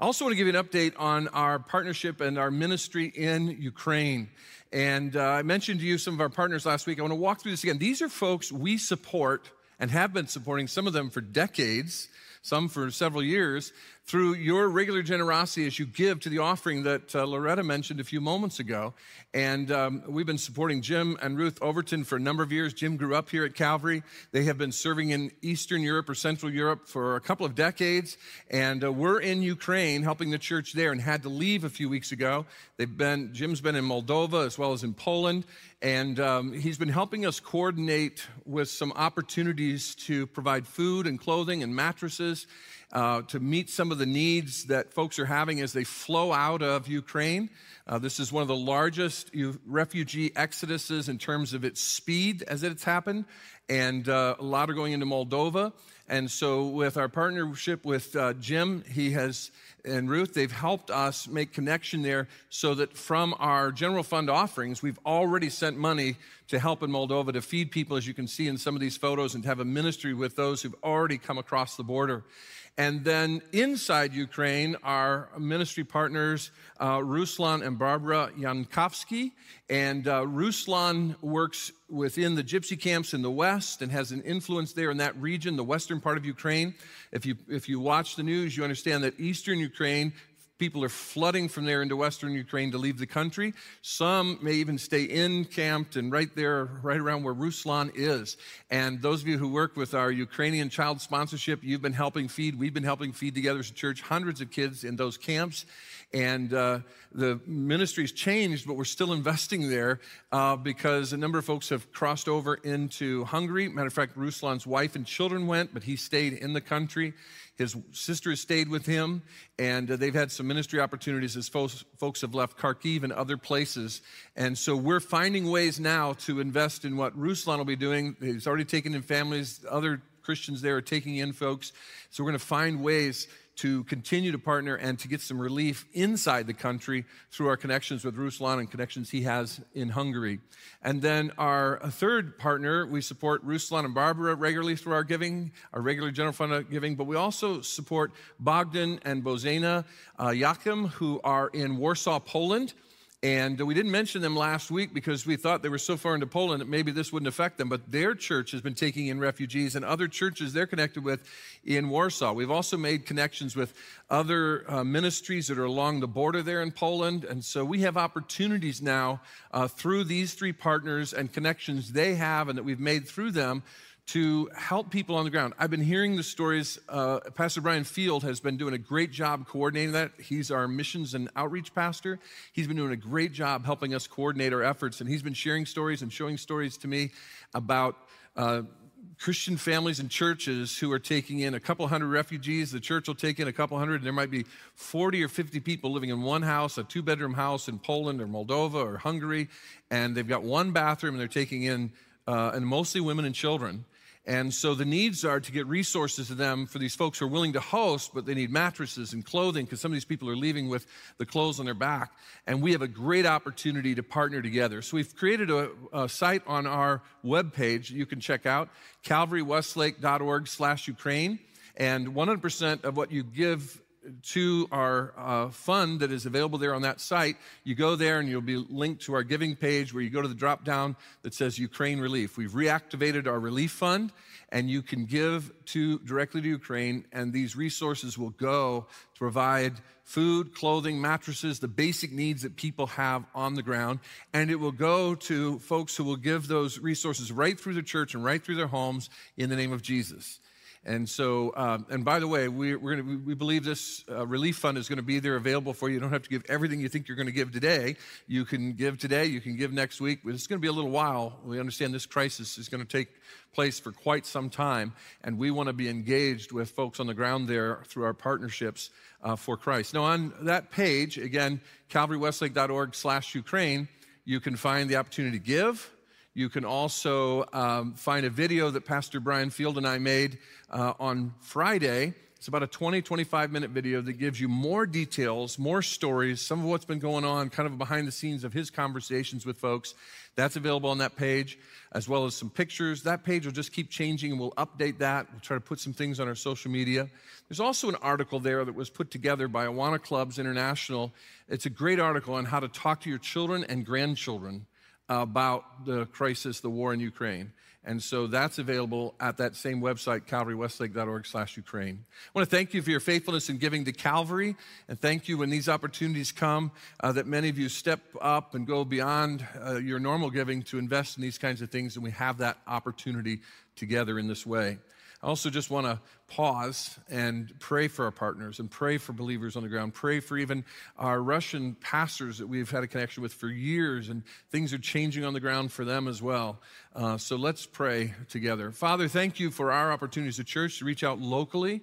I also want to give you an update on our partnership and our ministry in Ukraine. And uh, I mentioned to you some of our partners last week. I want to walk through this again. These are folks we support and have been supporting some of them for decades, some for several years, through your regular generosity as you give to the offering that uh, Loretta mentioned a few moments ago. And um, we've been supporting Jim and Ruth Overton for a number of years. Jim grew up here at Calvary. They have been serving in Eastern Europe or Central Europe for a couple of decades. And uh, we're in Ukraine helping the church there and had to leave a few weeks ago. They've been, Jim's been in Moldova as well as in Poland. And um, he's been helping us coordinate with some opportunities to provide food and clothing and mattresses uh, to meet some of the needs that folks are having as they flow out of Ukraine. Uh, this is one of the largest refugee exoduses in terms of its speed as it's happened, and uh, a lot are going into Moldova. And so, with our partnership with uh, Jim, he has and Ruth, they've helped us make connection there so that from our general fund offerings, we've already sent money to help in Moldova to feed people, as you can see in some of these photos, and to have a ministry with those who've already come across the border. And then inside Ukraine, our ministry partners, uh, Ruslan and Barbara Yankovsky. And uh, Ruslan works within the gypsy camps in the west and has an influence there in that region, the western part of Ukraine. If you, if you watch the news, you understand that eastern Ukraine People are flooding from there into western Ukraine to leave the country. Some may even stay in camped and right there, right around where Ruslan is. And those of you who work with our Ukrainian child sponsorship, you've been helping feed, we've been helping feed together as a church hundreds of kids in those camps. And uh, the ministry's changed, but we're still investing there uh, because a number of folks have crossed over into Hungary. Matter of fact, Ruslan's wife and children went, but he stayed in the country. His sister has stayed with him, and uh, they've had some ministry opportunities as folks, folks have left Kharkiv and other places. And so we're finding ways now to invest in what Ruslan will be doing. He's already taken in families, other Christians there are taking in folks. So we're going to find ways to continue to partner and to get some relief inside the country through our connections with Ruslan and connections he has in Hungary. And then our third partner, we support Ruslan and Barbara regularly through our giving, our regular general fund giving, but we also support Bogdan and Bozena uh, Yakim, who are in Warsaw, Poland. And we didn't mention them last week because we thought they were so far into Poland that maybe this wouldn't affect them. But their church has been taking in refugees and other churches they're connected with in Warsaw. We've also made connections with other uh, ministries that are along the border there in Poland. And so we have opportunities now uh, through these three partners and connections they have and that we've made through them to help people on the ground. I've been hearing the stories. Uh, pastor Brian Field has been doing a great job coordinating that. He's our missions and outreach pastor. He's been doing a great job helping us coordinate our efforts, and he's been sharing stories and showing stories to me about. Uh, Christian families and churches who are taking in a couple hundred refugees. The church will take in a couple hundred, and there might be 40 or 50 people living in one house, a two bedroom house in Poland or Moldova or Hungary, and they've got one bathroom and they're taking in, uh, and mostly women and children. And so the needs are to get resources to them for these folks who are willing to host, but they need mattresses and clothing because some of these people are leaving with the clothes on their back. And we have a great opportunity to partner together. So we've created a, a site on our webpage you can check out, calvarywestlake.org slash Ukraine. And 100% of what you give to our uh, fund that is available there on that site. You go there and you'll be linked to our giving page where you go to the drop down that says Ukraine Relief. We've reactivated our relief fund and you can give to directly to Ukraine and these resources will go to provide food, clothing, mattresses, the basic needs that people have on the ground. And it will go to folks who will give those resources right through the church and right through their homes in the name of Jesus. And so, um, and by the way, we, gonna, we believe this uh, relief fund is going to be there available for you. You don't have to give everything you think you're going to give today. You can give today, you can give next week, it's going to be a little while. We understand this crisis is going to take place for quite some time, and we want to be engaged with folks on the ground there through our partnerships uh, for Christ. Now, on that page, again, calvarywestlake.org slash Ukraine, you can find the opportunity to give you can also um, find a video that Pastor Brian Field and I made uh, on Friday It's about a 20, 25 minute video that gives you more details, more stories, some of what's been going on, kind of behind the scenes of his conversations with folks. That's available on that page, as well as some pictures. That page will just keep changing and we'll update that. We'll try to put some things on our social media. There's also an article there that was put together by Awana Clubs International. It's a great article on how to talk to your children and grandchildren about the crisis, the war in Ukraine. And so that's available at that same website, calvarywestlake.org slash Ukraine. I want to thank you for your faithfulness in giving to Calvary. And thank you when these opportunities come uh, that many of you step up and go beyond uh, your normal giving to invest in these kinds of things. And we have that opportunity together in this way. I also just want to pause and pray for our partners and pray for believers on the ground. Pray for even our Russian pastors that we've had a connection with for years, and things are changing on the ground for them as well. Uh, so let's pray together. Father, thank you for our opportunities at church to reach out locally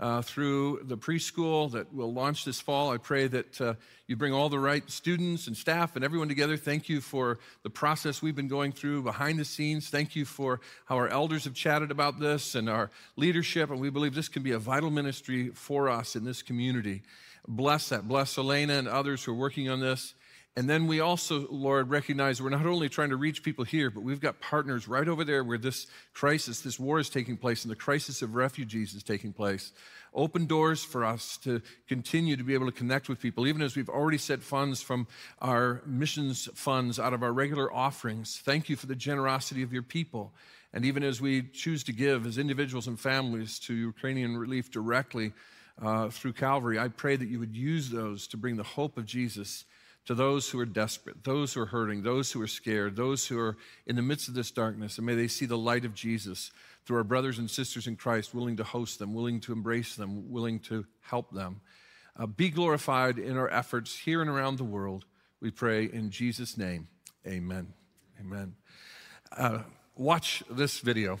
uh, through the preschool that will launch this fall. I pray that uh, you bring all the right students and staff and everyone together. Thank you for the process we've been going through behind the scenes. Thank you for how our elders have chatted about this and our leadership. And we believe this can be a vital ministry for us in this community. Bless that. Bless Elena and others who are working on this. And then we also, Lord, recognize we're not only trying to reach people here, but we've got partners right over there where this crisis, this war is taking place, and the crisis of refugees is taking place. Open doors for us to continue to be able to connect with people, even as we've already set funds from our missions funds out of our regular offerings. Thank you for the generosity of your people. And even as we choose to give as individuals and families to Ukrainian relief directly uh, through Calvary, I pray that you would use those to bring the hope of Jesus to those who are desperate, those who are hurting, those who are scared, those who are in the midst of this darkness, and may they see the light of Jesus through our brothers and sisters in Christ, willing to host them, willing to embrace them, willing to help them. Uh, be glorified in our efforts here and around the world. We pray in Jesus' name. Amen. Amen. Uh, watch this video.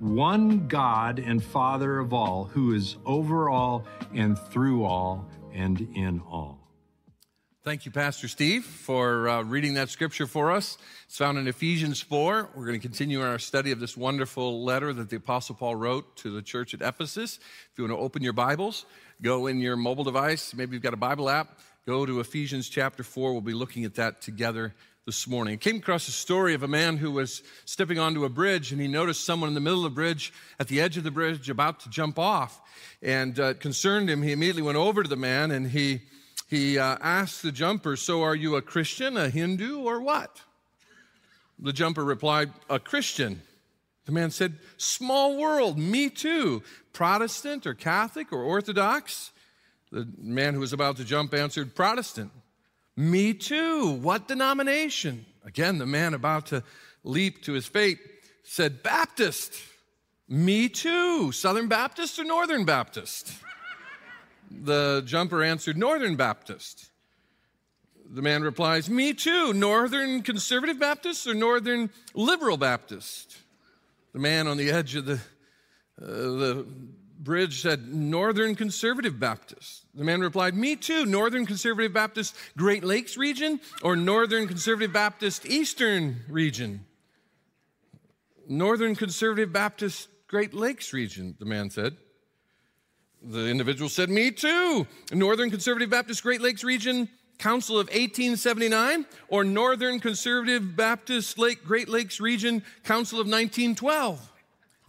one God and Father of all, who is over all and through all and in all. Thank you, Pastor Steve, for uh, reading that scripture for us. It's found in Ephesians 4. We're going to continue our study of this wonderful letter that the Apostle Paul wrote to the church at Ephesus. If you want to open your Bibles, go in your mobile device. Maybe you've got a Bible app. Go to Ephesians chapter 4. We'll be looking at that together this morning. I came across a story of a man who was stepping onto a bridge and he noticed someone in the middle of the bridge, at the edge of the bridge, about to jump off. And uh, it concerned him. He immediately went over to the man and he, he uh, asked the jumper, So are you a Christian, a Hindu, or what? The jumper replied, A Christian. The man said, Small world, me too. Protestant or Catholic or Orthodox? The man who was about to jump answered, Protestant. Me too. What denomination? Again, the man about to leap to his fate said, Baptist. Me too. Southern Baptist or Northern Baptist? The jumper answered, Northern Baptist. The man replies, Me too. Northern Conservative Baptist or Northern Liberal Baptist? The man on the edge of the, uh, the bridge said, Northern Conservative Baptist. The man replied, Me too, Northern Conservative Baptist Great Lakes region or Northern Conservative Baptist Eastern region? Northern Conservative Baptist Great Lakes region, the man said. The individual said, Me too, Northern Conservative Baptist Great Lakes region Council of 1879 or Northern Conservative Baptist Lake Great Lakes Region Council of 1912.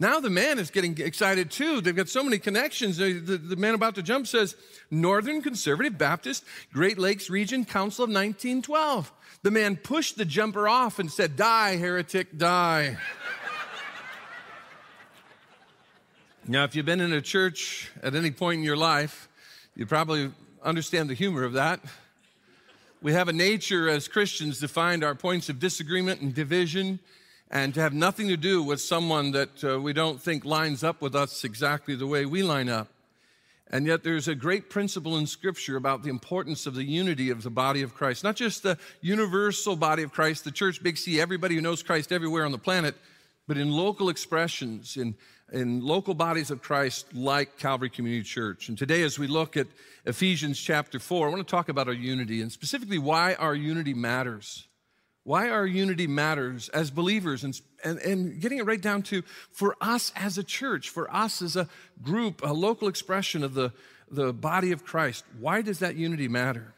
Now the man is getting excited too. They've got so many connections. The, the, the, man about to jump says, Northern Conservative Baptist Great Lakes Region Council of 1912. The man pushed the jumper off and said, Die, heretic, die. now, if you've been in a church at any point in your life, you probably understand the humor of that. We have a nature as Christians to find our points of disagreement and division and to have nothing to do with someone that uh, we don't think lines up with us exactly the way we line up. And yet, there's a great principle in Scripture about the importance of the unity of the body of Christ. Not just the universal body of Christ, the church, big C, everybody who knows Christ everywhere on the planet, but in local expressions, in, in local bodies of Christ like Calvary Community Church. And today, as we look at Ephesians chapter 4, I want to talk about our unity and specifically why our unity matters why our unity matters as believers and, and, and, getting it right down to for us as a church, for us as a group, a local expression of the, the body of Christ. Why does that unity matter?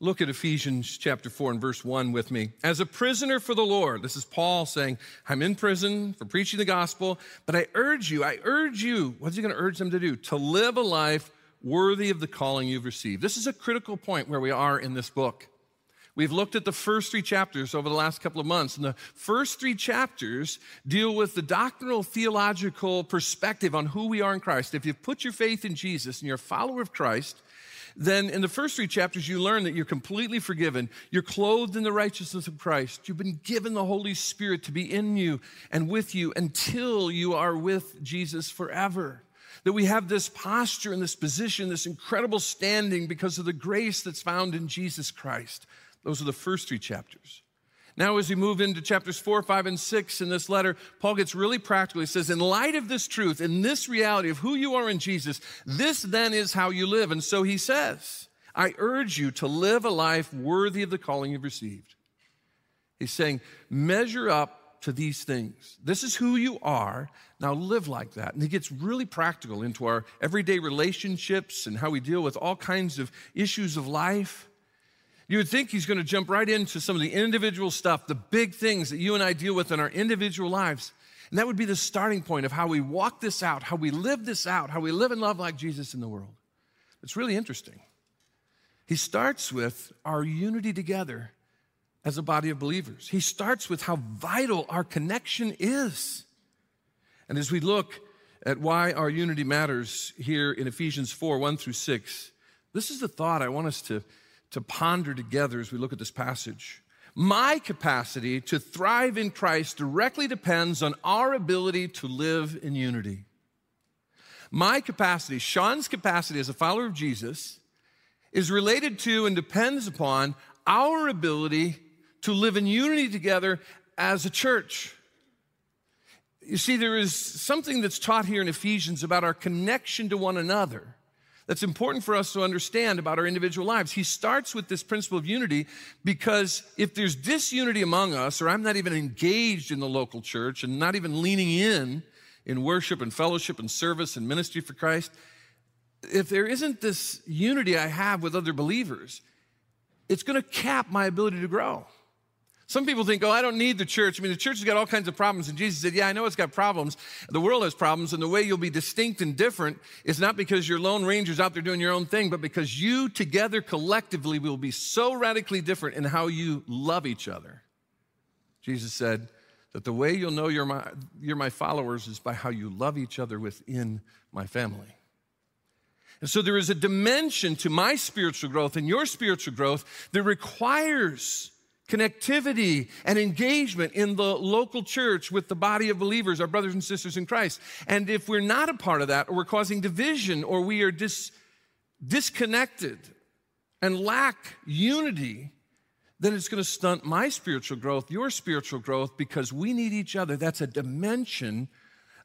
Look at Ephesians chapter 4 and verse 1 with me. As a prisoner for the Lord, this is Paul saying, I'm in prison for preaching the gospel, but I urge you, I urge you, what's he going to urge them to do? To live a life worthy of the calling you've received. This is a critical point where we are in this book. We've looked at the first three chapters over the last couple of months, and the first three chapters deal with the doctrinal theological perspective on who we are in Christ. If you've put your faith in Jesus and you're a follower of Christ, then in the first three chapters, you learn that you're completely forgiven. You're clothed in the righteousness of Christ. You've been given the Holy Spirit to be in you and with you until you are with Jesus forever. That we have this posture and this position, this incredible standing because of the grace that's found in Jesus Christ. Those are the first three chapters. Now, as we move into chapters four, five, and six in this letter, Paul gets really practical. He says, In light of this truth, in this reality of who you are in Jesus, this then is how you live. And so he says, I urge you to live a life worthy of the calling you've received. He's saying, measure up to these things. This is who you are. Now live like that. And he gets really practical into our everyday relationships and how we deal with all kinds of issues of life. You would think he's going to jump right into some of the individual stuff, the big things that you and I deal with in our individual lives. And that would be the starting point of how we walk this out, how we live this out, how we live and love like Jesus in the world. It's really interesting. He starts with our unity together as a body of believers. He starts with how vital our connection is. And as we look at why our unity matters here in Ephesians 4 1 through 6, this is the thought I want us to to ponder together as we look at this passage. My capacity to thrive in Christ directly depends on our ability to live in unity. My capacity, Sean's capacity as a follower of Jesus, is related to and depends upon our ability to live in unity together as a church. You see, there is something that's taught here in Ephesians about our connection to one another that's important for us to understand about our individual lives. He starts with this principle of unity because if there's disunity among us, or I'm not even engaged in the local church and not even leaning in in worship and fellowship and service and ministry for Christ, if there isn't this unity I have with other believers, it's going to cap my ability to grow. Some people think, oh, I don't need the church. I mean, the church has got all kinds of problems. And Jesus said, yeah, I know it's got problems. The world has problems. And the way you'll be distinct and different is not because you're lone rangers out there doing your own thing, but because you together collectively will be so radically different in how you love each other. Jesus said that the way you'll know you're my, you're my followers is by how you love each other within my family. And so there is a dimension to my spiritual growth and your spiritual growth that requires connectivity and engagement in the local church with the body of believers, our brothers and sisters in Christ. And if we're not a part of that, or we're causing division, or we are dis- disconnected and lack unity, then it's going to stunt my spiritual growth, your spiritual growth, because we need each other. That's a dimension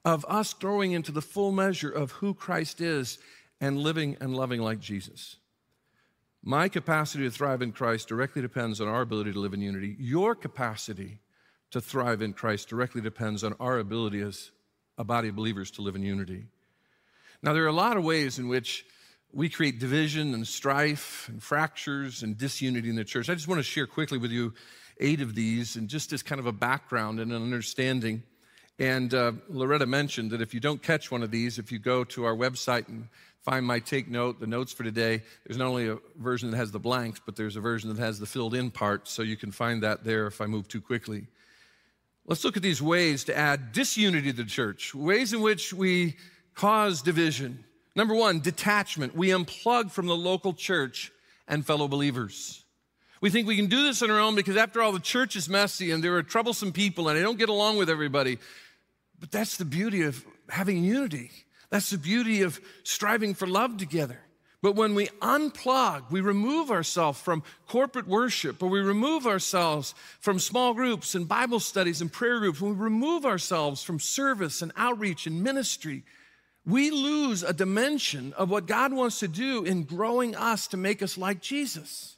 of us growing into the full measure of who Christ is and living and loving like Jesus. My capacity to thrive in Christ directly depends on our ability to live in unity. Your capacity to thrive in Christ directly depends on our ability as a body of believers to live in unity. Now, there are a lot of ways in which we create division and strife and fractures and disunity in the church. I just want to share quickly with you eight of these and just as kind of a background and an understanding. And uh, Loretta mentioned that if you don't catch one of these, if you go to our website and find my take note, the notes for today, there's not only a version that has the blanks, but there's a version that has the filled in part, so you can find that there if I move too quickly. Let's look at these ways to add disunity to the church, ways in which we cause division. Number one, detachment. We unplug from the local church and fellow believers. We think we can do this on our own because, after all, the church is messy and there are troublesome people and I don't get along with everybody. But that's the beauty of having unity. That's the beauty of striving for love together. But when we unplug, we remove ourselves from corporate worship, or we remove ourselves from small groups and Bible studies and prayer groups, when we remove ourselves from service and outreach and ministry, we lose a dimension of what God wants to do in growing us to make us like Jesus.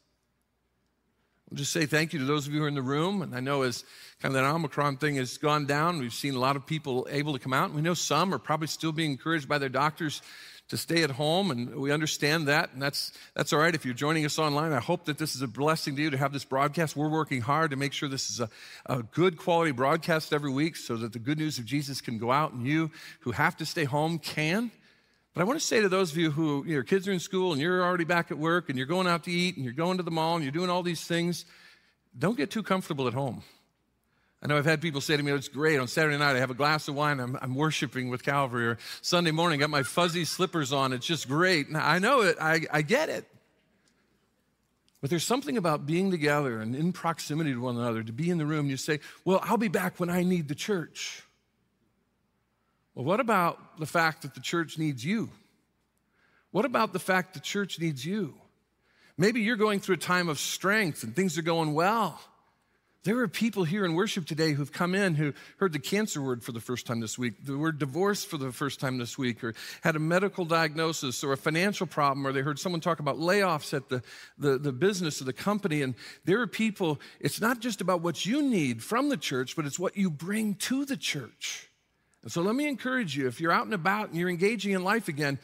I'll just say thank you to those of you who are in the room. And I know as kind of that Omicron thing has gone down, we've seen a lot of people able to come out. And we know some are probably still being encouraged by their doctors to stay at home, and we understand that, and that's that's all right. If you're joining us online, I hope that this is a blessing to you to have this broadcast. We're working hard to make sure this is a, a good quality broadcast every week, so that the good news of Jesus can go out, and you who have to stay home can. But I want to say to those of you who your kids are in school and you're already back at work and you're going out to eat and you're going to the mall and you're doing all these things, don't get too comfortable at home. I know I've had people say to me, oh, it's great. On Saturday night, I have a glass of wine, I'm, I'm worshiping with Calvary. Or Sunday morning, I got my fuzzy slippers on. It's just great. Now, I know it, I, I get it. But there's something about being together and in proximity to one another, to be in the room, you say, Well, I'll be back when I need the church. Well, what about the fact that the church needs you? What about the fact the church needs you? Maybe you're going through a time of strength and things are going well. There are people here in worship today who've come in who heard the cancer word for the first time this week, the word divorce for the first time this week, or had a medical diagnosis or a financial problem, or they heard someone talk about layoffs at the, the, the business of the company. And there are people, it's not just about what you need from the church, but it's what you bring to the church. And so let me encourage you if you're out and about and you're engaging in life again,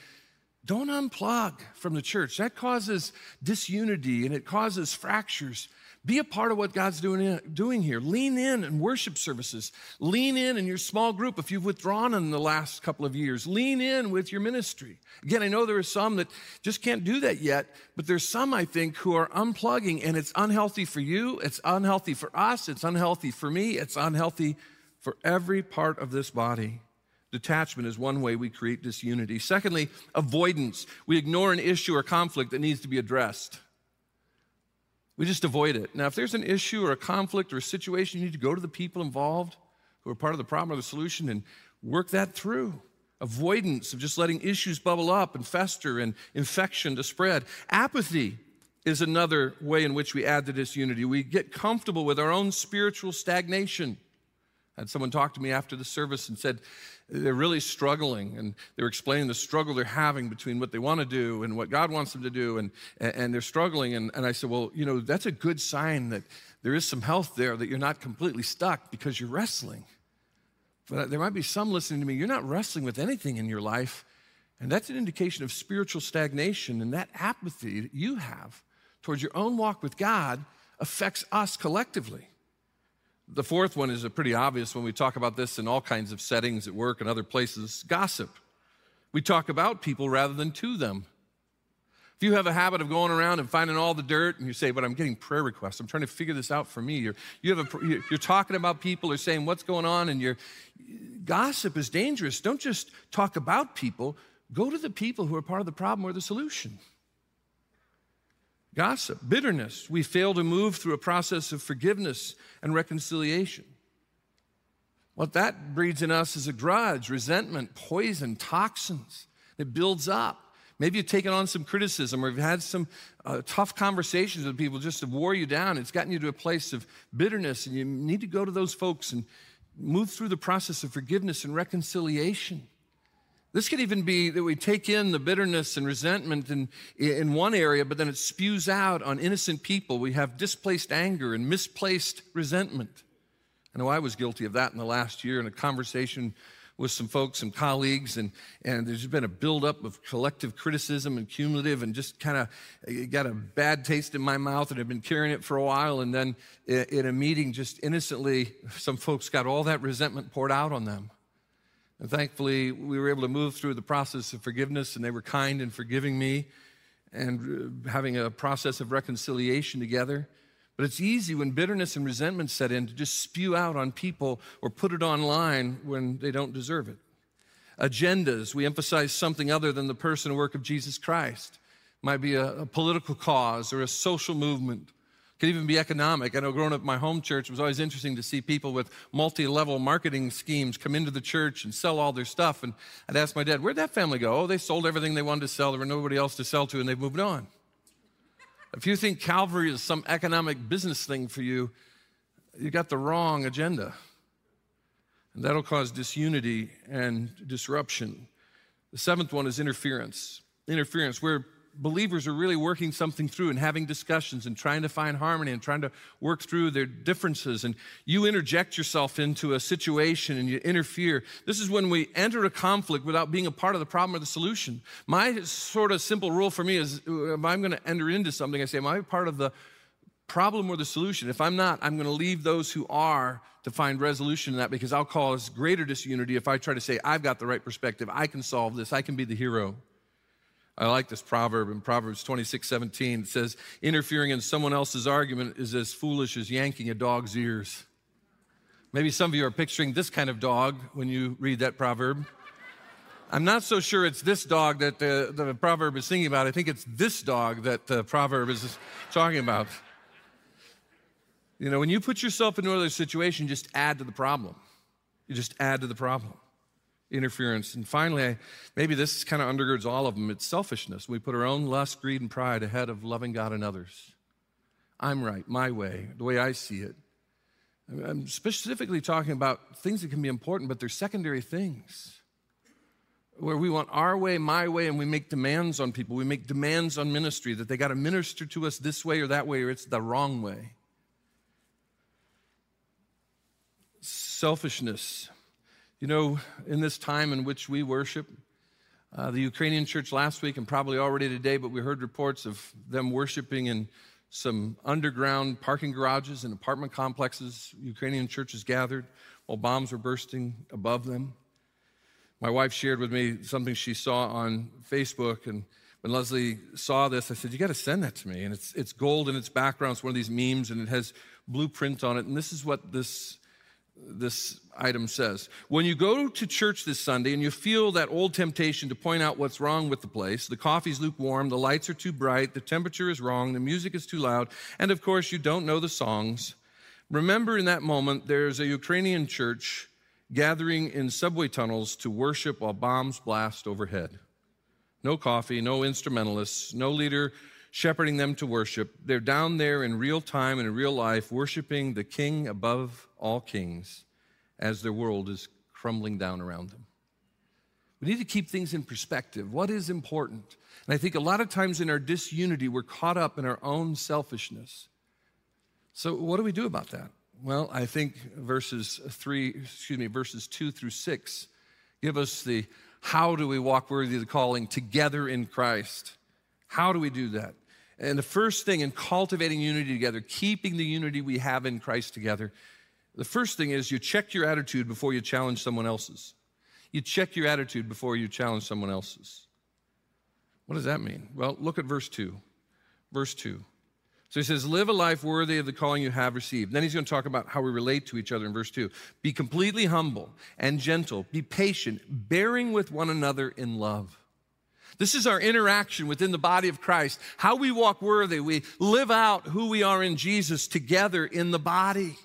don't unplug from the church. That causes disunity and it causes fractures. Be a part of what God's doing, doing here. Lean in in worship services. Lean in in your small group if you've withdrawn in the last couple of years. Lean in with your ministry. Again, I know there are some that just can't do that yet, but there's some, I think, who are unplugging, and it's unhealthy for you. It's unhealthy for us. It's unhealthy for me. It's unhealthy for every part of this body. Detachment is one way we create disunity. Secondly, avoidance. We ignore an issue or conflict that needs to be addressed. We just avoid it. Now, if there's an issue or a conflict or a situation, you need to go to the people involved who are part of the problem or the solution and work that through. Avoidance of just letting issues bubble up and fester and infection to spread. Apathy is another way in which we add to disunity. We get comfortable with our own spiritual stagnation. Had someone talk to me after the service and said they're really struggling, and they were explaining the struggle they're having between what they want to do and what God wants them to do, and, and they're struggling. And, and I said, Well, you know, that's a good sign that there is some health there, that you're not completely stuck because you're wrestling. But there might be some listening to me, you're not wrestling with anything in your life, and that's an indication of spiritual stagnation, and that apathy that you have towards your own walk with God affects us collectively. The fourth one is a pretty obvious when we talk about this in all kinds of settings at work and other places gossip. We talk about people rather than to them. If you have a habit of going around and finding all the dirt and you say, but I'm getting prayer requests, I'm trying to figure this out for me, you're, you have a, you're talking about people or saying what's going on and your gossip is dangerous. Don't just talk about people, go to the people who are part of the problem or the solution. Gossip, bitterness. We fail to move through a process of forgiveness and reconciliation. What that breeds in us is a grudge, resentment, poison, toxins. It builds up. Maybe you've taken on some criticism or you've had some uh, tough conversations with people just to wore you down. It's gotten you to a place of bitterness, and you need to go to those folks and move through the process of forgiveness and reconciliation. This could even be that we take in the bitterness and resentment in, in one area, but then it spews out on innocent people. We have displaced anger and misplaced resentment. I know I was guilty of that in the last year in a conversation with some folks and colleagues, and, and there's been a buildup of collective criticism and cumulative, and just kind of got a bad taste in my mouth, and I've been carrying it for a while. And then in a meeting, just innocently, some folks got all that resentment poured out on them. And thankfully, we were able to move through the process of forgiveness, and they were kind in forgiving me and uh, having a process of reconciliation together. But it's easy when bitterness and resentment set in to just spew out on people or put it online when they don't deserve it. Agendas, we emphasize something other than the person and work of Jesus Christ. It might be a, a political cause or a social movement could even be economic. I know growing up my home church, it was always interesting to see people with multi level marketing schemes come into the church and sell all their stuff. And I'd ask my dad, Where'd that family go? Oh, they sold everything they wanted to sell. There were nobody else to sell to, and they've moved on. If you think Calvary is some economic business thing for you, you got the wrong agenda. And that'll cause disunity and disruption. The seventh one is interference. Interference, where believers are really working something through and having discussions and trying to find harmony and trying to work through their differences. And you interject yourself into a situation and you interfere. This is when we enter a conflict without being a part of the problem or the solution. My sort of simple rule for me is uh, if I'm going to enter into something, I say, Am I part of the problem or the solution? If I'm not, I'm going to leave those who are to find resolution in that because I'll cause greater disunity if I try to say, I've got the right perspective, I can solve this, I can be the hero. I like this proverb in Proverbs 26 17. It says, interfering in someone else's argument is as foolish as yanking a dog's ears. Maybe some of you are picturing this kind of dog when you read that proverb. I'm not so sure it's this dog that the, the proverb is thinking about. I think it's this dog that the proverb is talking about. You know, when you put yourself into another situation, just add to the problem. You just add to the problem interference. And finally, maybe this kind of undergirds all of them it's selfishness. We put our own lust, greed, and pride ahead of loving God and others. I'm right, my way, the way I see it. I'm specifically talking about things that can be important, but they're secondary things. Where we want our way, my way, and we make demands on people. We make demands on ministry that they got to minister to us this way or that way, or it's the wrong way. Selfishness. You know, in this time in which we worship, uh, the Ukrainian church last week and probably already today, but we heard reports of them worshiping in some underground parking garages and apartment complexes. Ukrainian churches gathered while bombs were bursting above them. My wife shared with me something she saw on Facebook, and when Leslie saw this, I said, You got to send that to me. And it's, it's gold in its background, it's one of these memes, and it has blueprint on it. And this is what this this item says. When you go to church this Sunday and you feel that old temptation to point out what's wrong with the place, the coffee's lukewarm, the lights are too bright, the temperature is wrong, the music is too loud, and of course you don't know the songs, remember in that moment there's a Ukrainian church gathering in subway tunnels to worship while bombs blast overhead. No coffee, no instrumentalists, no leader shepherding them to worship. They're down there in real time and in real life, worshiping the King above all kings as their world is crumbling down around them. We need to keep things in perspective. What is important? And I think a lot of times in our disunity, we're caught up in our own selfishness. So, what do we do about that? Well, I think verses three, excuse me, verses two through six give us the how do we walk worthy of the calling together in Christ? How do we do that? And the first thing in cultivating unity together, keeping the unity we have in Christ together, the first thing is you check your attitude before you challenge someone else's. You check your attitude before you challenge someone else's. What does that mean? Well, look at verse 2. Verse 2. So he says, Live a life worthy of the calling you have received. Then he's going to talk about how we relate to each other in verse 2. Be completely humble and gentle. Be patient, bearing with one another in love. This is our interaction within the body of Christ, how we walk worthy. We live out who we are in Jesus together in the body.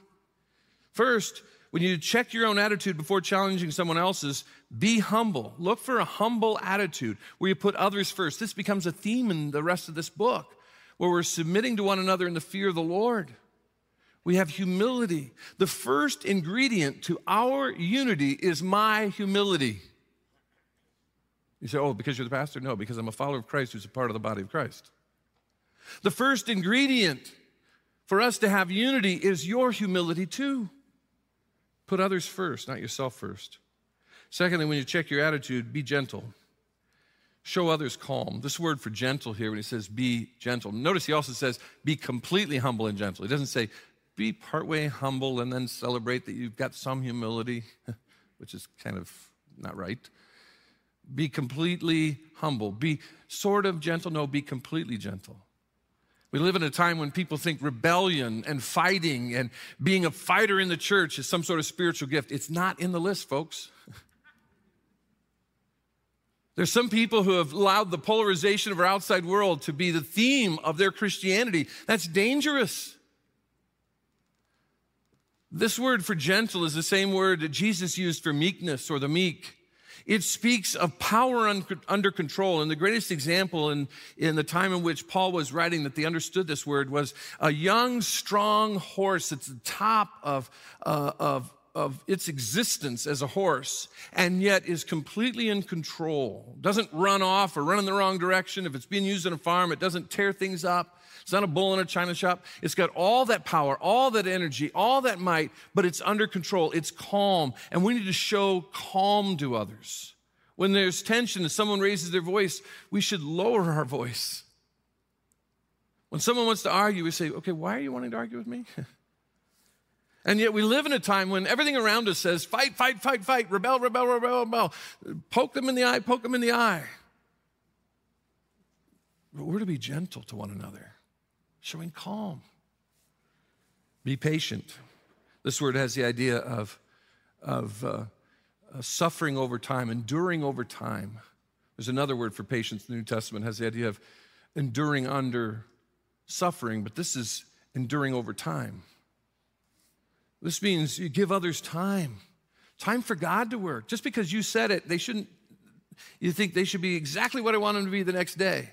First, when you check your own attitude before challenging someone else's, be humble. Look for a humble attitude where you put others first. This becomes a theme in the rest of this book, where we're submitting to one another in the fear of the Lord. We have humility. The first ingredient to our unity is my humility. You say, oh, because you're the pastor? No, because I'm a follower of Christ who's a part of the body of Christ. The first ingredient for us to have unity is your humility too. Put others first, not yourself first. Secondly, when you check your attitude, be gentle. Show others calm. This word for gentle here, when he says be gentle, notice he also says be completely humble and gentle. He doesn't say be partway humble and then celebrate that you've got some humility, which is kind of not right. Be completely humble. Be sort of gentle. No, be completely gentle. We live in a time when people think rebellion and fighting and being a fighter in the church is some sort of spiritual gift. It's not in the list, folks. There's some people who have allowed the polarization of our outside world to be the theme of their Christianity. That's dangerous. This word for gentle is the same word that Jesus used for meekness or the meek. It speaks of power under control. And the greatest example in, in the time in which Paul was writing that they understood this word was a young, strong horse at the top of, uh, of, of its existence as a horse and yet is completely in control. Doesn't run off or run in the wrong direction. If it's being used on a farm, it doesn't tear things up. It's not a bull in a china shop. It's got all that power, all that energy, all that might, but it's under control. It's calm. And we need to show calm to others. When there's tension and someone raises their voice, we should lower our voice. When someone wants to argue, we say, okay, why are you wanting to argue with me? and yet we live in a time when everything around us says, fight, fight, fight, fight, rebel, rebel, rebel, rebel. Poke them in the eye, poke them in the eye. But we're to be gentle to one another showing calm. Be patient. This word has the idea of, of uh, uh, suffering over time, enduring over time. There's another word for patience in the New Testament, has the idea of enduring under suffering, but this is enduring over time. This means you give others time, time for God to work. Just because you said it, they shouldn't, you think they should be exactly what I want them to be the next day.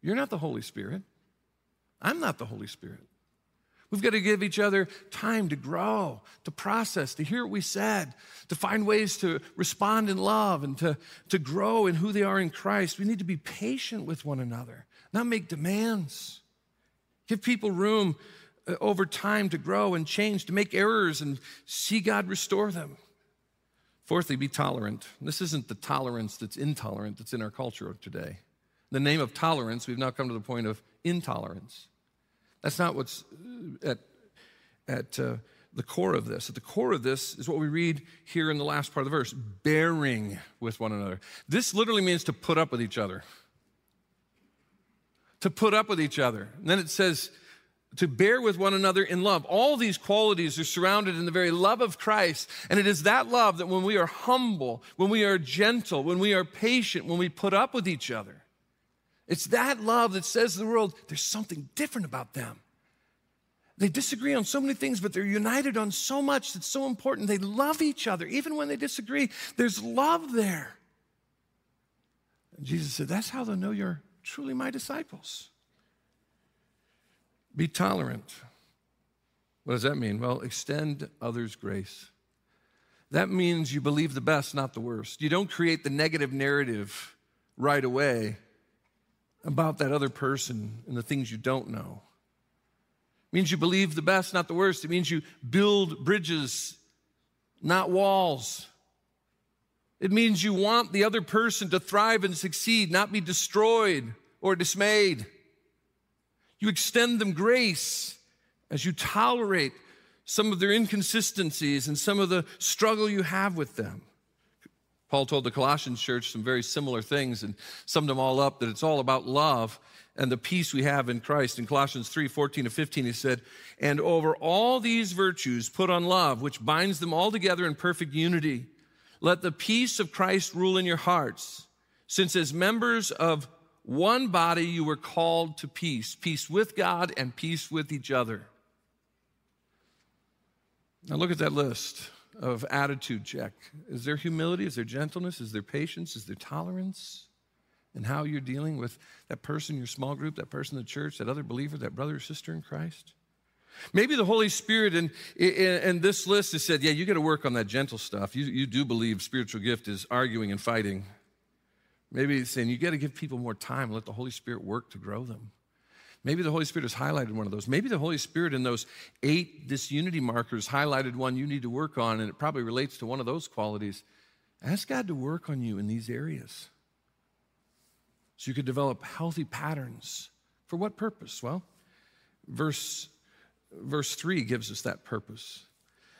You're not the Holy Spirit. I'm not the Holy Spirit. We've got to give each other time to grow, to process, to hear what we said, to find ways to respond in love and to, to grow in who they are in Christ. We need to be patient with one another, not make demands. Give people room uh, over time to grow and change, to make errors and see God restore them. Fourthly, be tolerant. This isn't the tolerance that's intolerant that's in our culture today. In the name of tolerance, we've now come to the point of intolerance. That's not what's uh, at, at uh, the core of this. At the core of this is what we read here in the last part of the verse bearing with one another. This literally means to put up with each other. To put up with each other. And then it says, to bear with one another in love. All these qualities are surrounded in the very love of Christ. And it is that love that when we are humble, when we are gentle, when we are patient, when we put up with each other, it's that love that says to the world, there's something different about them. They disagree on so many things, but they're united on so much that's so important. They love each other. Even when they disagree, there's love there. And Jesus said, That's how they'll know you're truly my disciples. Be tolerant. What does that mean? Well, extend others grace. That means you believe the best, not the worst. You don't create the negative narrative right away about that other person and the things you don't know. It means you believe the best, not the worst. It means you build bridges, not walls. It means you want the other person to thrive and succeed, not be destroyed or dismayed. You extend them grace as you tolerate some of their inconsistencies and some of the struggle you have with them. Paul told the Colossians church some very similar things and summed them all up that it's all about love and the peace we have in Christ. In Colossians 3 14 to 15, he said, And over all these virtues put on love, which binds them all together in perfect unity. Let the peace of Christ rule in your hearts, since as members of one body you were called to peace peace with God and peace with each other. Now look at that list of attitude check. Is there humility? Is there gentleness? Is there patience? Is there tolerance? And how you're dealing with that person, your small group, that person in the church, that other believer, that brother or sister in Christ? Maybe the Holy Spirit in, in, this list has said, Yeah, you got to work on that gentle stuff. You, you do believe spiritual gift is arguing and fighting. Maybe he's saying, You got to give people more time, let the Holy Spirit work to grow them. Maybe the Holy Spirit has highlighted one of those. Maybe the Holy Spirit in those eight disunity markers highlighted one you need to work on, and it probably relates to one of those qualities. Ask God to work on you in these areas so you could develop healthy patterns. For what purpose? Well, verse, verse 3 gives us that purpose.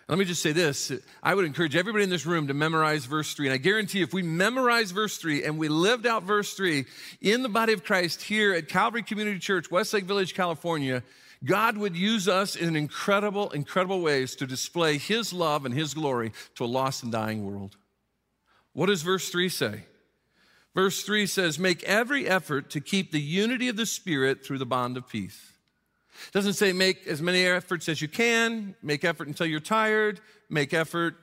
Let me just say this. I would encourage everybody in this room to memorize verse 3. And I guarantee if we memorize verse 3 and we lived out verse 3 in the body of Christ here at Calvary Community Church, Westlake Village, California, God would use us in incredible, incredible ways to display His love and His glory to a lost and dying world. What does verse 3 say? Verse 3 says, Make every effort to keep the unity of the Spirit through the bond of peace. It doesn't say make as many efforts as you can, make effort until you're tired, make effort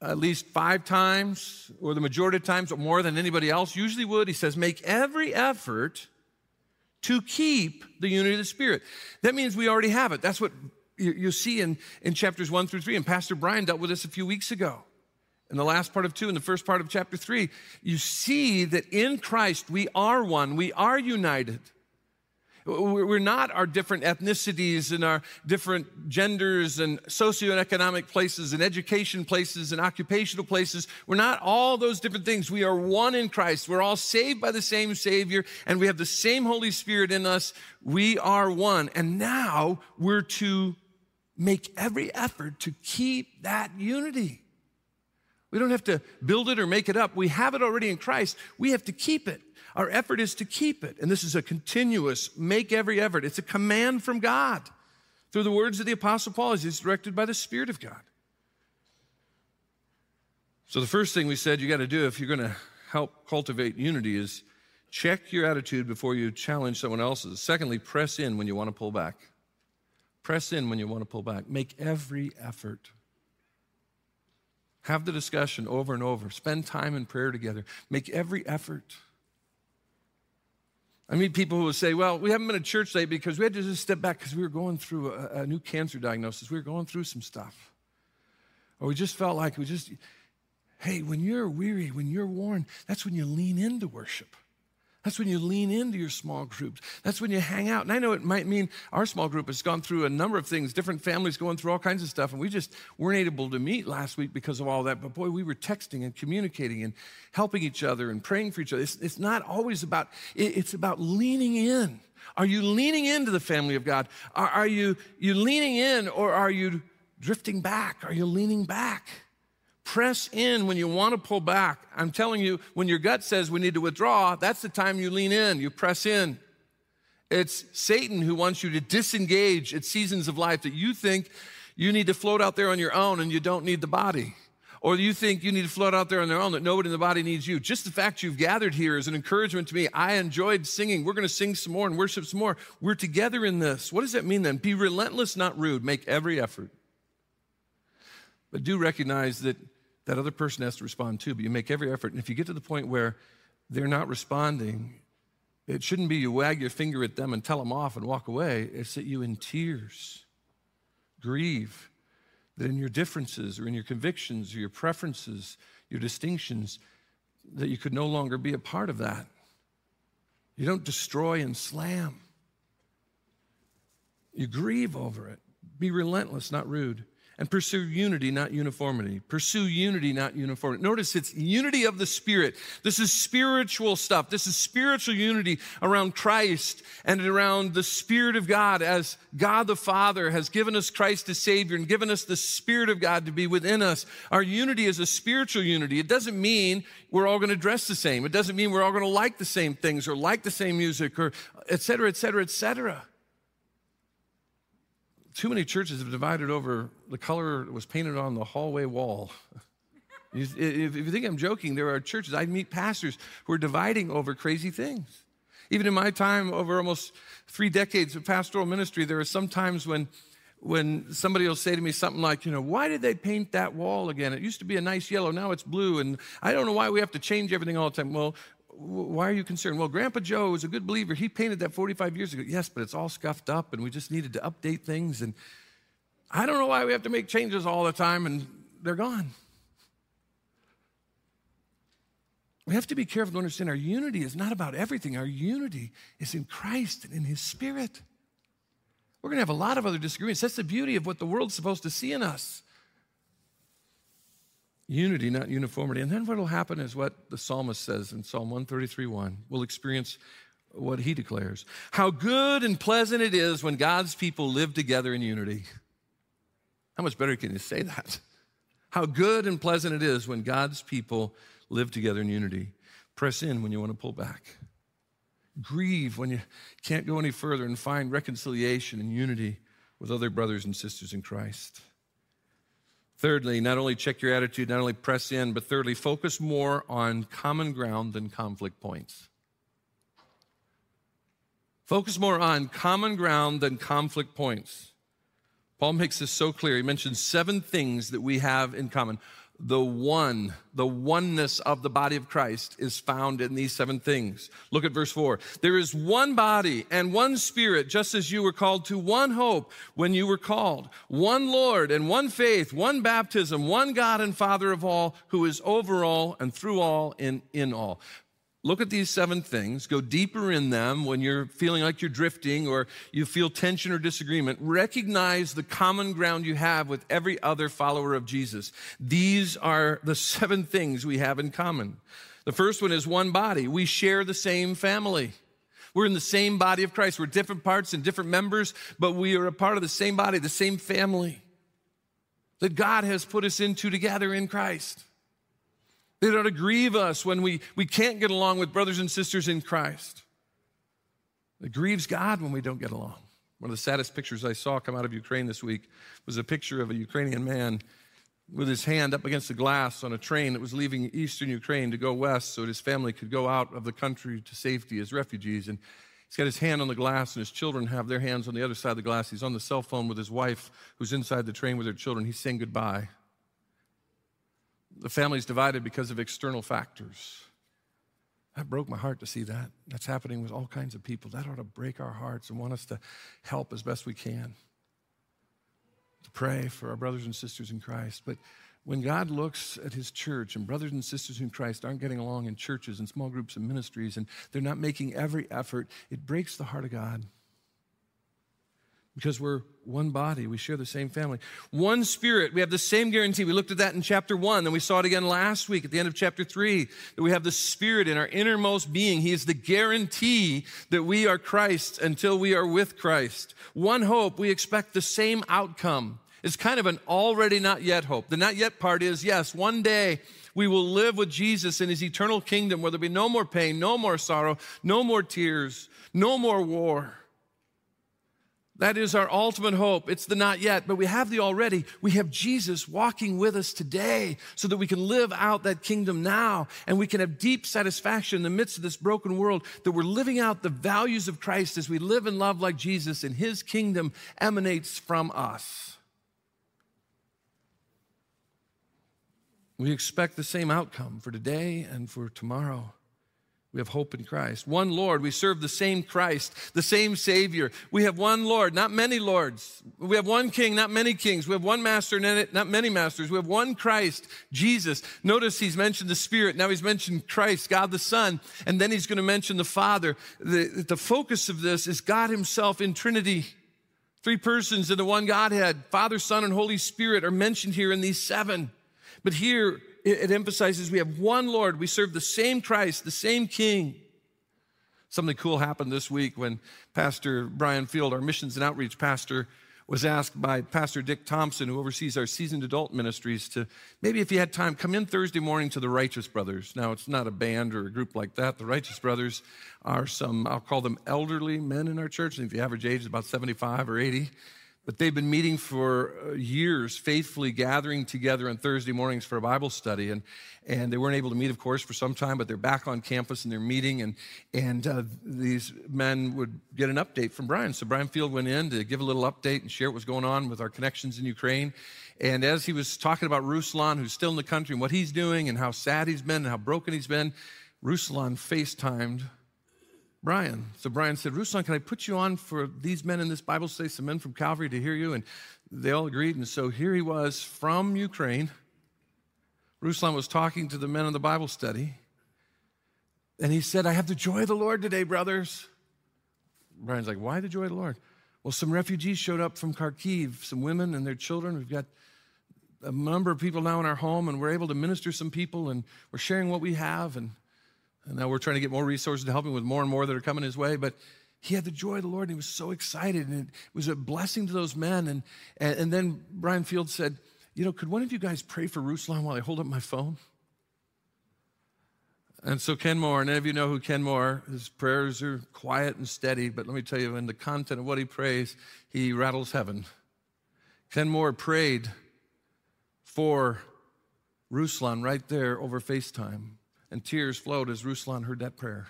at least five times or the majority of times or more than anybody else usually would. He says, make every effort to keep the unity of the Spirit. That means we already have it. That's what you, see in, in chapters one through three. And Pastor Brian dealt with this a few weeks ago. In the last part of two, in the first part of chapter three, you see that in Christ we are one, we are united. We're not our different ethnicities and our different genders and socioeconomic places and education places and occupational places. We're not all those different things. We are one in Christ. We're all saved by the same Savior and we have the same Holy Spirit in us. We are one. And now we're to make every effort to keep that unity. We don't have to build it or make it up. We have it already in Christ. We have to keep it. Our effort is to keep it. And this is a continuous make every effort. It's a command from God through the words of the Apostle Paul as he's directed by the Spirit of God. So, the first thing we said you got to do if you're going to help cultivate unity is check your attitude before you challenge someone else's. Secondly, press in when you want to pull back. Press in when you want to pull back. Make every effort. Have the discussion over and over. Spend time in prayer together. Make every effort. I meet people who will say, Well, we haven't been to church lately because we had to just step back because we were going through a, a, new cancer diagnosis. We were going through some stuff. Or we just felt like we just, hey, when you're weary, when you're worn, that's when you lean into worship. That's when you lean into your small groups. That's when you hang out. And I know it might mean our small group has gone through a number of things, different families going through all kinds of stuff. And we just weren't able to meet last week because of all that. But boy, we were texting and communicating and helping each other and praying for each other. It's, it's not always about, it's about leaning in. Are you leaning into the family of God? Are, are you, you leaning in or are you drifting back? Are you leaning back? Press in when you want to pull back. I'm telling you, when your gut says we need to withdraw, that's the time you lean in, you press in. It's Satan who wants you to disengage at seasons of life that you think you need to float out there on your own and you don't need the body. Or you think you need to float out there on their own, that nobody in the body needs you. Just the fact you've gathered here is an encouragement to me. I enjoyed singing. We're going to sing some more and worship some more. We're together in this. What does that mean then? Be relentless, not rude. Make every effort. But do recognize that that other person has to respond too, but you make every effort. And if you get to the point where they're not responding, it shouldn't be you wag your finger at them and tell them off and walk away. It's that you, in tears, grieve that in your differences or in your convictions or your preferences, your distinctions, that you could no longer be a part of that. You don't destroy and slam, you grieve over it. Be relentless, not rude and pursue unity, not uniformity. Pursue unity, not uniformity. Notice it's unity of the Spirit. This is spiritual stuff. This is spiritual unity around Christ and around the Spirit of God as God the Father has given us Christ as Savior and given us the Spirit of God to be within us. Our unity is a spiritual unity. It doesn't mean we're all going to dress the same. It doesn't mean we're all going to like the same things or like the same music or et cetera, et cetera, et cetera. Too many churches have divided over the color that was painted on the hallway wall. if you think I'm joking, there are churches, I meet pastors who are dividing over crazy things. Even in my time, over almost three decades of pastoral ministry, there are some times when when somebody will say to me something like, you know, why did they paint that wall again? It used to be a nice yellow, now it's blue, and I don't know why we have to change everything all the time. Well, why are you concerned? Well, Grandpa Joe was a good believer. He painted that 45 years ago. Yes, but it's all scuffed up and we just needed to update things. And I don't know why we have to make changes all the time and they're gone. We have to be careful to understand our unity is not about everything. Our unity is in Christ and in His Spirit. We're going to have a lot of other disagreements. That's the beauty of what the world's supposed to see in us. Unity, not uniformity. And then what will happen is what the psalmist says in Psalm 133 1. We'll experience what he declares How good and pleasant it is when God's people live together in unity. How much better can you say that? How good and pleasant it is when God's people live together in unity. Press in when you want to pull back. Grieve when you can't go any further and find reconciliation and unity with other brothers and sisters in Christ. Thirdly, not only check your attitude, not only press in, but thirdly, focus more on common ground than conflict points. Focus more on common ground than conflict points. Paul makes this so clear. He mentions seven things that we have in common. The one, the oneness of the body of Christ is found in these seven things. Look at verse four. There is one body and one spirit, just as you were called to one hope when you were called, one Lord and one faith, one baptism, one God and Father of all, who is over all and through all and in all. Look at these seven things, go deeper in them when you're feeling like you're drifting or you feel tension or disagreement. Recognize the common ground you have with every other follower of Jesus. These are the seven things we have in common. The first one is one body. We share the same family. We're in the same body of Christ. We're different parts and different members, but we are a part of the same body, the same family that God has put us into together in Christ. They don't grieve us when we, we can't get along with brothers and sisters in Christ. It grieves God when we don't get along. One of the saddest pictures I saw come out of Ukraine this week was a picture of a Ukrainian man with his hand up against the glass on a train that was leaving eastern Ukraine to go west so that his family could go out of the country to safety as refugees. And he's got his hand on the glass, and his children have their hands on the other side of the glass. He's on the cell phone with his wife, who's inside the train with her children. He's saying goodbye the family's divided because of external factors. That broke my heart to see that. That's happening with all kinds of people. That ought to break our hearts and want us to help as best we can. To pray for our brothers and sisters in Christ. But when God looks at his church and brothers and sisters in Christ aren't getting along in churches and small groups and ministries and they're not making every effort, it breaks the heart of God because we're one body. We share the same family. One spirit. We have the same guarantee. We looked at that in chapter one, then we saw it again last week at the end of chapter three, that we have the spirit in our innermost being. He is the guarantee that we are Christ until we are with Christ. One hope. We expect the same outcome. It's kind of an already not yet hope. The not yet part is yes, one day we will live with Jesus in his eternal kingdom where there'll be no more pain, no more sorrow, no more tears, no more war. That is our ultimate hope. It's the not yet, but we have the already. We have Jesus walking with us today so that we can live out that kingdom now and we can have deep satisfaction in the midst of this broken world that we're living out the values of Christ as we live and love like Jesus and his kingdom emanates from us. We expect the same outcome for today and for tomorrow. We have hope in Christ. One Lord. We serve the same Christ, the same Savior. We have one Lord, not many Lords. We have one King, not many kings. We have one Master, not many masters. We have one Christ, Jesus. Notice he's mentioned the Spirit. Now he's mentioned Christ, God the Son, and then he's going to mention the Father. The, the focus of this is God Himself in Trinity. Three persons in the one Godhead, Father, Son, and Holy Spirit are mentioned here in these seven. But here, it emphasizes we have one Lord. We serve the same Christ, the same King. Something cool happened this week when Pastor Brian Field, our missions and outreach pastor, was asked by Pastor Dick Thompson, who oversees our seasoned adult ministries, to maybe if he had time, come in Thursday morning to the Righteous Brothers. Now, it's not a band or a group like that. The Righteous Brothers are some, I'll call them elderly men in our church. I think the average age is about 75 or 80. But they've been meeting for uh, years, faithfully gathering together on Thursday mornings for a Bible study. And, and they weren't able to meet, of course, for some time, but they're back on campus and they're meeting. And, and uh, these men would get an update from Brian. So Brian Field went in to give a little update and share what was going on with our connections in Ukraine. And as he was talking about Ruslan, who's still in the country, and what he's doing and how sad he's been and how broken he's been, Ruslan FaceTimed Brian. So Brian said, Ruslan, can I put you on for these men in this Bible study, some men from Calvary to hear you? And they all agreed. And so here he was from Ukraine. Ruslan was talking to the men in the Bible study. And he said, I have the joy of the Lord today, brothers. Brian's like, Why the joy of the Lord? Well, some refugees showed up from Kharkiv, some women and their children. We've got a number of people now in our home, and we're able to minister some people, and we're sharing what we have. And and now we're trying to get more resources to help him with more and more that are coming his way. But he had the joy of the Lord and he was so excited. And it was a blessing to those men. And, and, and then Brian Field said, You know, could one of you guys pray for Ruslan while I hold up my phone? And so Ken Moore, and any of you know who Ken Moore, his prayers are quiet and steady, but let me tell you, in the content of what he prays, he rattles heaven. Ken Moore prayed for Ruslan right there over FaceTime and tears flowed as Ruslan heard that prayer.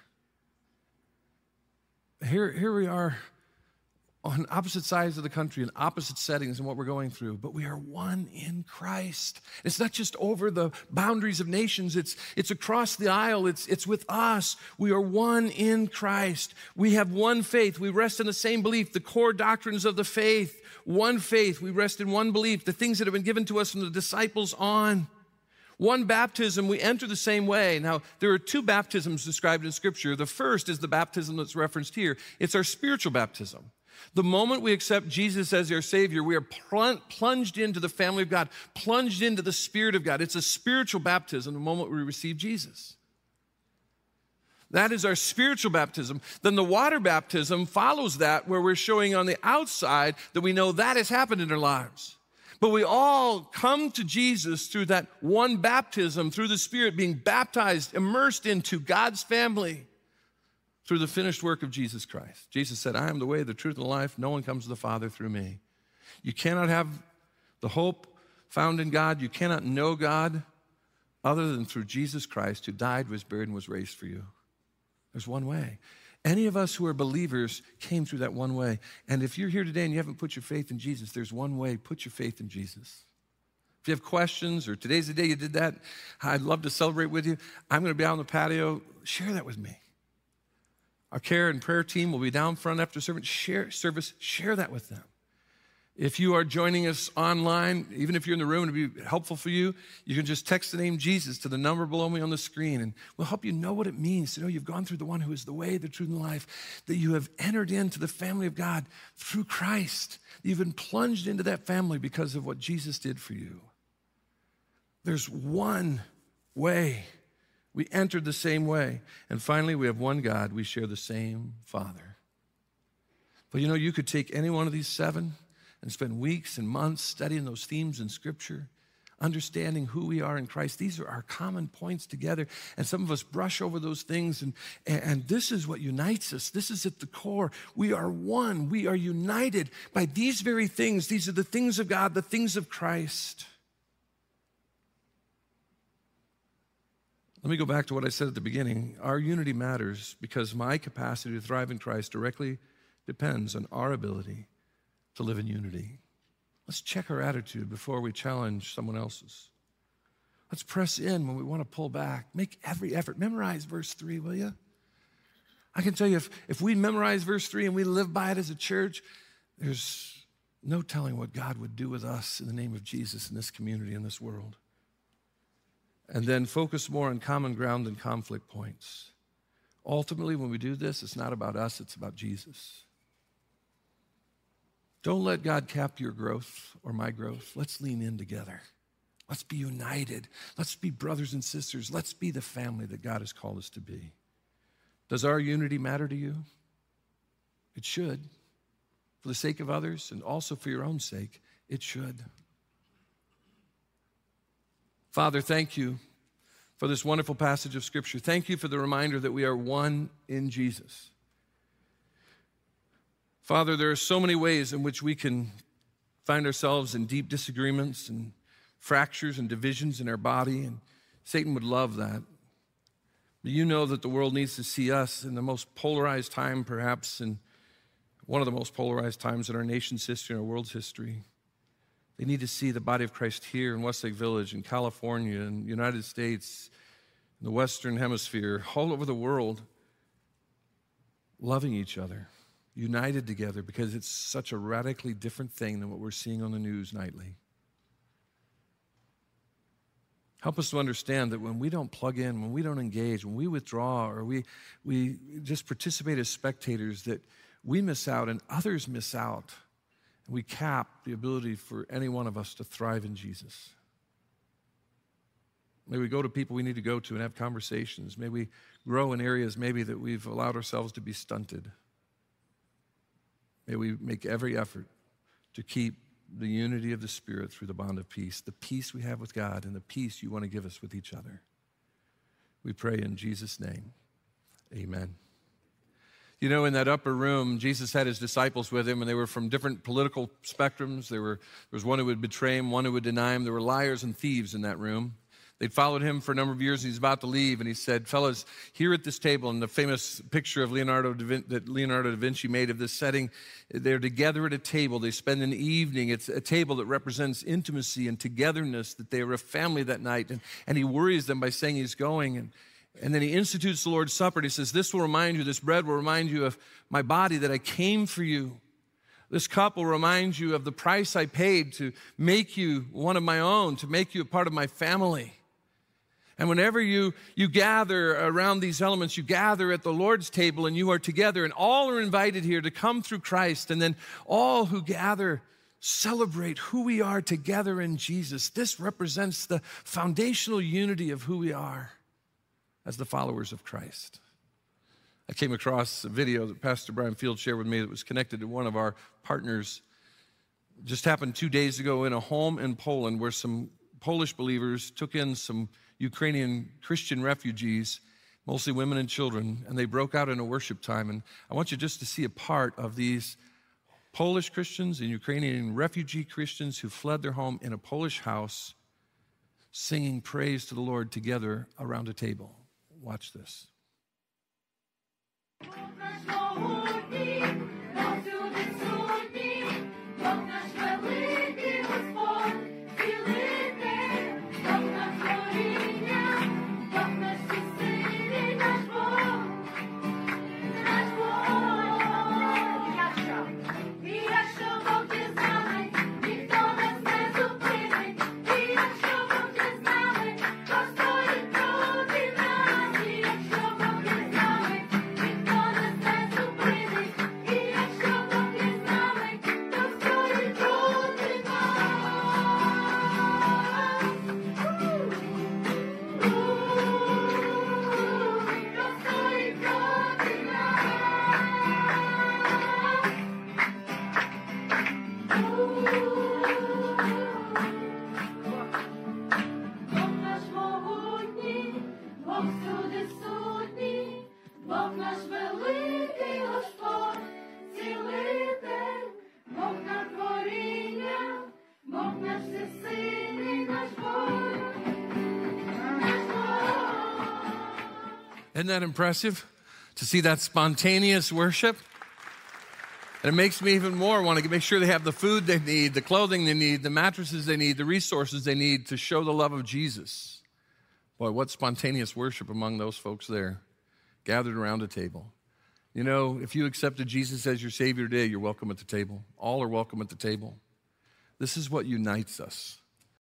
here, here we are on opposite sides of the country in opposite settings and what we're going through, but we are one in Christ. It's not just over the boundaries of nations, it's, it's across the aisle, it's, it's with us. We are one in Christ. We have one faith. We rest in the same belief, the core doctrines of the faith. One faith. We rest in one belief, the things that have been given to us from the disciples on. One baptism, we enter the same way. Now, there are two baptisms described in Scripture. The first is the baptism that's referenced here, it's our spiritual baptism. The moment we accept Jesus as our Savior, we are plunged into the family of God, plunged into the Spirit of God. It's a spiritual baptism the moment we receive Jesus. That is our spiritual baptism. Then the water baptism follows that, where we're showing on the outside that we know that has happened in our lives. But we all come to Jesus through that one baptism, through the Spirit being baptized, immersed into God's family through the finished work of Jesus Christ. Jesus said, I am the way, the truth, and the life. No one comes to the Father through me. You cannot have the hope found in God. You cannot know God other than through Jesus Christ, who died, was buried, and was raised for you. There's one way. Any of us who are believers came through that one way. And if you're here today and you haven't put your faith in Jesus, there's one way put your faith in Jesus. If you have questions or today's the day you did that, I'd love to celebrate with you. I'm going to be out on the patio. Share that with me. Our care and prayer team will be down front after service. Share, service, share that with them. If you are joining us online, even if you're in the room, it'll be helpful for you. You can just text the name Jesus to the number below me on the screen, and we'll help you know what it means to know you've gone through the one who is the way, the truth, and the life, that you have entered into the family of God through Christ. You've been plunged into that family because of what Jesus did for you. There's one way we entered the same way. And finally, we have one God. We share the same Father. But you know, you could take any one of these seven and spend weeks and months studying those themes in Scripture, understanding who we are in Christ. These are our common points together. And some of us brush over those things. And, and this is what unites us. This is at the core. We are one. We are united by these very things. These are the things of God, the things of Christ. Let me go back to what I said at the beginning. Our unity matters because my capacity to thrive in Christ directly depends on our ability to live in unity. Let's check our attitude before we challenge someone else's. Let's press in when we want to pull back. Make every effort. Memorize verse 3, will you? I can tell you, if, if we memorize verse 3 and we live by it as a church, there's no telling what God would do with us in the name of Jesus in this community, in this world and then focus more on common ground than conflict points. Ultimately, when we do this, it's not about us, it's about Jesus. Don't let God cap your growth or my growth. Let's lean in together. Let's be united. Let's be brothers and sisters. Let's be the family that God has called us to be. Does our unity matter to you? It should. For the sake of others and also for your own sake, it should. Father, thank you for this wonderful passage of Scripture. Thank you for the reminder that we are one in Jesus. Father, there are so many ways in which we can find ourselves in deep disagreements and fractures and divisions in our body, and Satan would love that. But you know that the world needs to see us in the most polarized time, perhaps, in one of the most polarized times in our nation's history, in our world's history. They need to see the body of Christ here in Westlake Village, in California, in the United States, in the Western Hemisphere, all over the world, loving each other, united together, because it's such a radically different thing than what we're seeing on the news nightly. Help us to understand that when we don't plug in, when we don't engage, when we withdraw, or we, we just participate as spectators, that we miss out and others miss out And we cap the ability for any one of us to thrive in Jesus. May we go to people we need to go to and have conversations. May we grow in areas maybe that we've allowed ourselves to be stunted. May we make every effort to keep the unity of the Spirit through the bond of peace, the peace we have with God and the peace you want to give us with each other. We pray in Jesus' name. Amen. You know, in that upper room, Jesus had his disciples with him, and they were from different political spectrums. There, were, there was one who would betray him, one who would deny him. There were liars and thieves in that room. They'd followed him for a number of years, and he's about to leave. And he said, Fellas, here at this table, and the famous picture of Leonardo da Vin- that Leonardo da Vinci made of this setting, they're together at a table. They spend an evening. It's a table that represents intimacy and togetherness, that they are a family that night. And, and he worries them by saying he's going. And, and then he institutes the Lord's Supper. And he says, This will remind you, this bread will remind you of my body that I came for you. This cup will remind you of the price I paid to make you one of my own, to make you a part of my family. And whenever you, you gather around these elements, you gather at the Lord's table and you are together, and all are invited here to come through Christ. And then all who gather celebrate who we are together in Jesus. This represents the foundational unity of who we are as the followers of Christ. I came across a video that Pastor Brian Field shared with me that was connected to one of our partners. Just happened two days ago in a home in Poland where some Polish believers took in some Ukrainian Christian refugees, mostly women and children, and they broke out in a worship time. And I want you just to see a part of these Polish Christians and Ukrainian refugee Christians who fled their home in a Polish house, singing praise to the Lord together around a table. Watch this. Isn't that impressive to see that spontaneous worship? And it makes me even more want to make sure they have the food they need, the clothing they need, the mattresses they need, the resources they need to show the love of Jesus. Boy, what spontaneous worship among those folks there, gathered around a table. You know, if you accepted Jesus as your Savior today, you're welcome at the table. All are welcome at the table. This is what unites us.